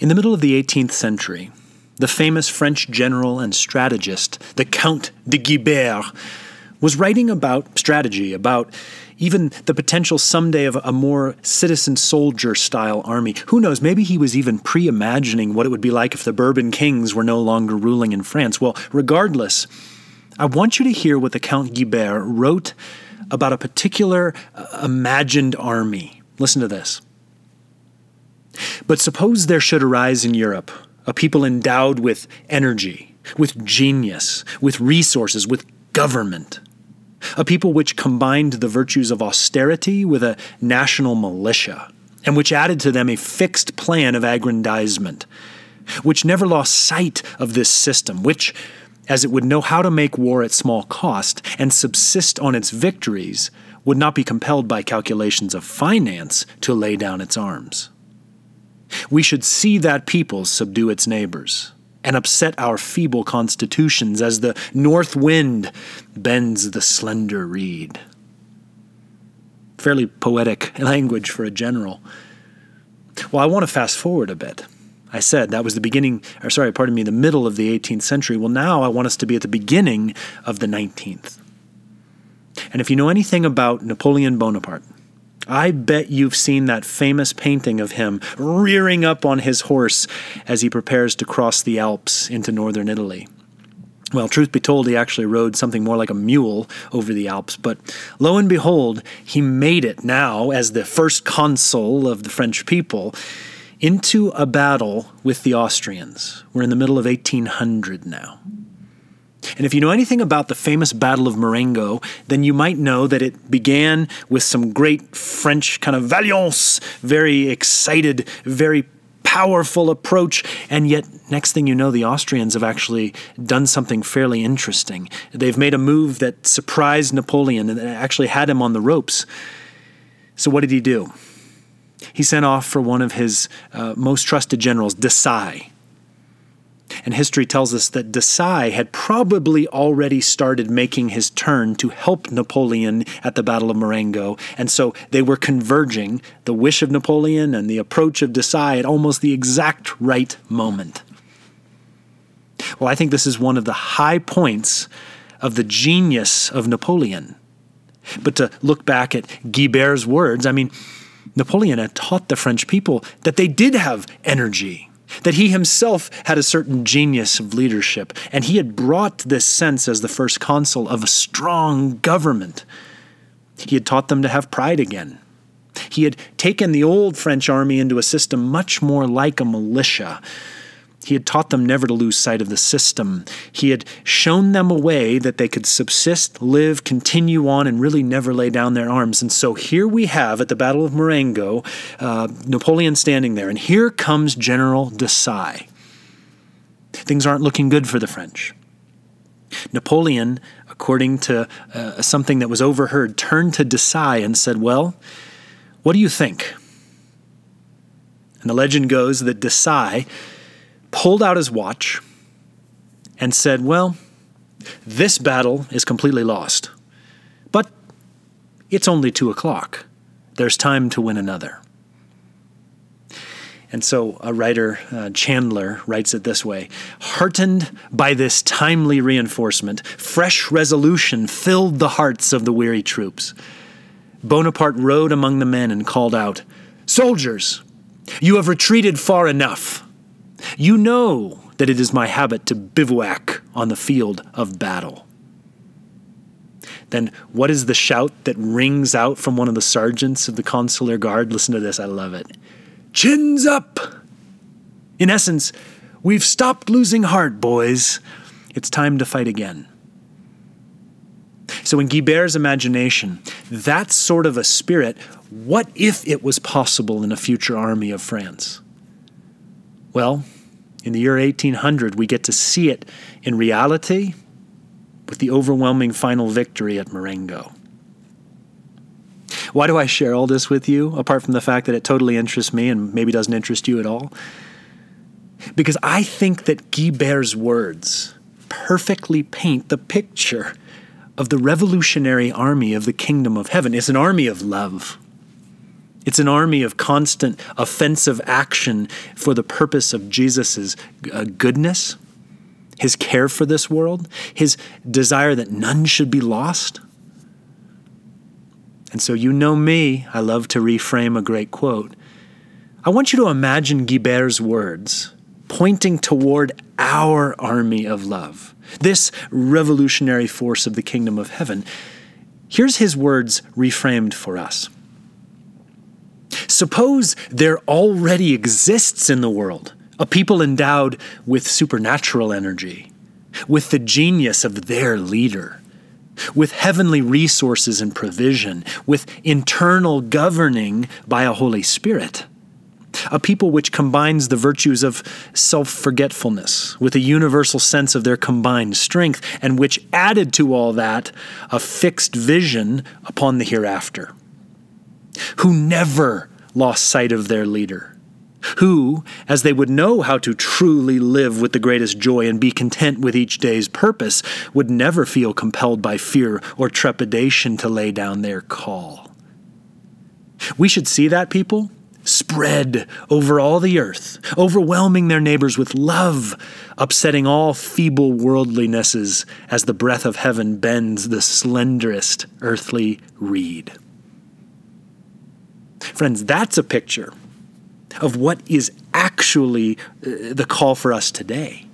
In the middle of the 18th century, the famous French general and strategist, the Count de Guibert, was writing about strategy, about even the potential someday of a more citizen soldier style army. Who knows, maybe he was even pre imagining what it would be like if the Bourbon kings were no longer ruling in France. Well, regardless, I want you to hear what the Count Guibert wrote about a particular uh, imagined army. Listen to this. But suppose there should arise in Europe a people endowed with energy, with genius, with resources, with government. A people which combined the virtues of austerity with a national militia, and which added to them a fixed plan of aggrandizement, which never lost sight of this system, which, as it would know how to make war at small cost and subsist on its victories, would not be compelled by calculations of finance to lay down its arms. We should see that people subdue its neighbors and upset our feeble constitutions as the north wind bends the slender reed. Fairly poetic language for a general. Well, I want to fast forward a bit. I said that was the beginning, or sorry, pardon me, the middle of the 18th century. Well, now I want us to be at the beginning of the 19th. And if you know anything about Napoleon Bonaparte, I bet you've seen that famous painting of him rearing up on his horse as he prepares to cross the Alps into northern Italy. Well, truth be told, he actually rode something more like a mule over the Alps, but lo and behold, he made it now as the first consul of the French people into a battle with the Austrians. We're in the middle of 1800 now. And if you know anything about the famous Battle of Marengo, then you might know that it began with some great French kind of valiance, very excited, very powerful approach. And yet, next thing you know, the Austrians have actually done something fairly interesting. They've made a move that surprised Napoleon and actually had him on the ropes. So, what did he do? He sent off for one of his uh, most trusted generals, Desaix. And history tells us that Desaix had probably already started making his turn to help Napoleon at the Battle of Marengo. And so they were converging, the wish of Napoleon and the approach of Desaix at almost the exact right moment. Well, I think this is one of the high points of the genius of Napoleon. But to look back at Guibert's words, I mean, Napoleon had taught the French people that they did have energy that he himself had a certain genius of leadership, and he had brought this sense as the first consul of a strong government. He had taught them to have pride again. He had taken the old French army into a system much more like a militia, he had taught them never to lose sight of the system. He had shown them a way that they could subsist, live, continue on, and really never lay down their arms. And so here we have at the Battle of Marengo, uh, Napoleon standing there, and here comes General Desaix. Things aren't looking good for the French. Napoleon, according to uh, something that was overheard, turned to Desaix and said, Well, what do you think? And the legend goes that Desaix pulled out his watch and said, Well, this battle is completely lost. But it's only two o'clock. There's time to win another. And so a writer, uh, Chandler, writes it this way Heartened by this timely reinforcement, fresh resolution filled the hearts of the weary troops. Bonaparte rode among the men and called out, Soldiers, you have retreated far enough. You know that it is my habit to bivouac on the field of battle. Then, what is the shout that rings out from one of the sergeants of the consular guard? Listen to this, I love it. Chins up! In essence, we've stopped losing heart, boys. It's time to fight again. So, in Guibert's imagination, that sort of a spirit, what if it was possible in a future army of France? Well, in the year 1800, we get to see it in reality with the overwhelming final victory at Marengo. Why do I share all this with you, apart from the fact that it totally interests me and maybe doesn't interest you at all? Because I think that Guibert's words perfectly paint the picture of the revolutionary army of the kingdom of heaven. It's an army of love. It's an army of constant offensive action for the purpose of Jesus' uh, goodness, his care for this world, his desire that none should be lost. And so, you know me, I love to reframe a great quote. I want you to imagine Guibert's words pointing toward our army of love, this revolutionary force of the kingdom of heaven. Here's his words reframed for us. Suppose there already exists in the world a people endowed with supernatural energy, with the genius of their leader, with heavenly resources and provision, with internal governing by a Holy Spirit. A people which combines the virtues of self forgetfulness with a universal sense of their combined strength, and which added to all that a fixed vision upon the hereafter. Who never lost sight of their leader who, as they would know how to truly live with the greatest joy and be content with each day's purpose, would never feel compelled by fear or trepidation to lay down their call. We should see that, people, spread over all the earth, overwhelming their neighbors with love, upsetting all feeble worldlinesses as the breath of heaven bends the slenderest earthly reed. Friends, that's a picture of what is actually uh, the call for us today.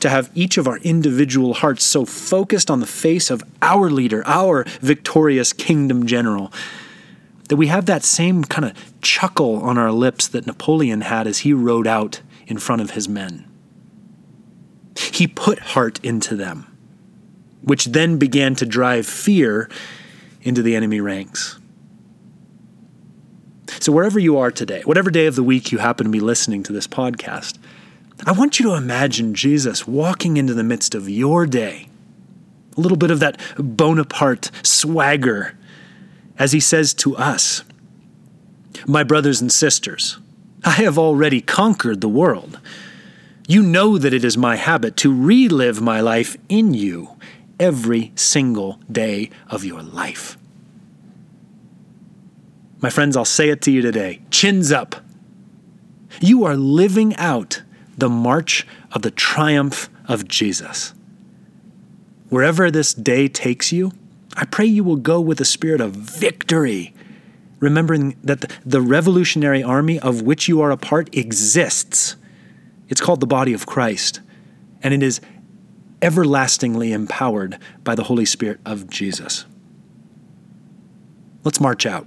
To have each of our individual hearts so focused on the face of our leader, our victorious kingdom general, that we have that same kind of chuckle on our lips that Napoleon had as he rode out in front of his men. He put heart into them, which then began to drive fear into the enemy ranks. So, wherever you are today, whatever day of the week you happen to be listening to this podcast, I want you to imagine Jesus walking into the midst of your day. A little bit of that Bonaparte swagger as he says to us, My brothers and sisters, I have already conquered the world. You know that it is my habit to relive my life in you every single day of your life. My friends, I'll say it to you today chins up. You are living out the march of the triumph of Jesus. Wherever this day takes you, I pray you will go with a spirit of victory, remembering that the, revolutionary army of which you are a part exists. It's called the body of Christ, and it is everlastingly empowered by the Holy Spirit of Jesus. Let's march out.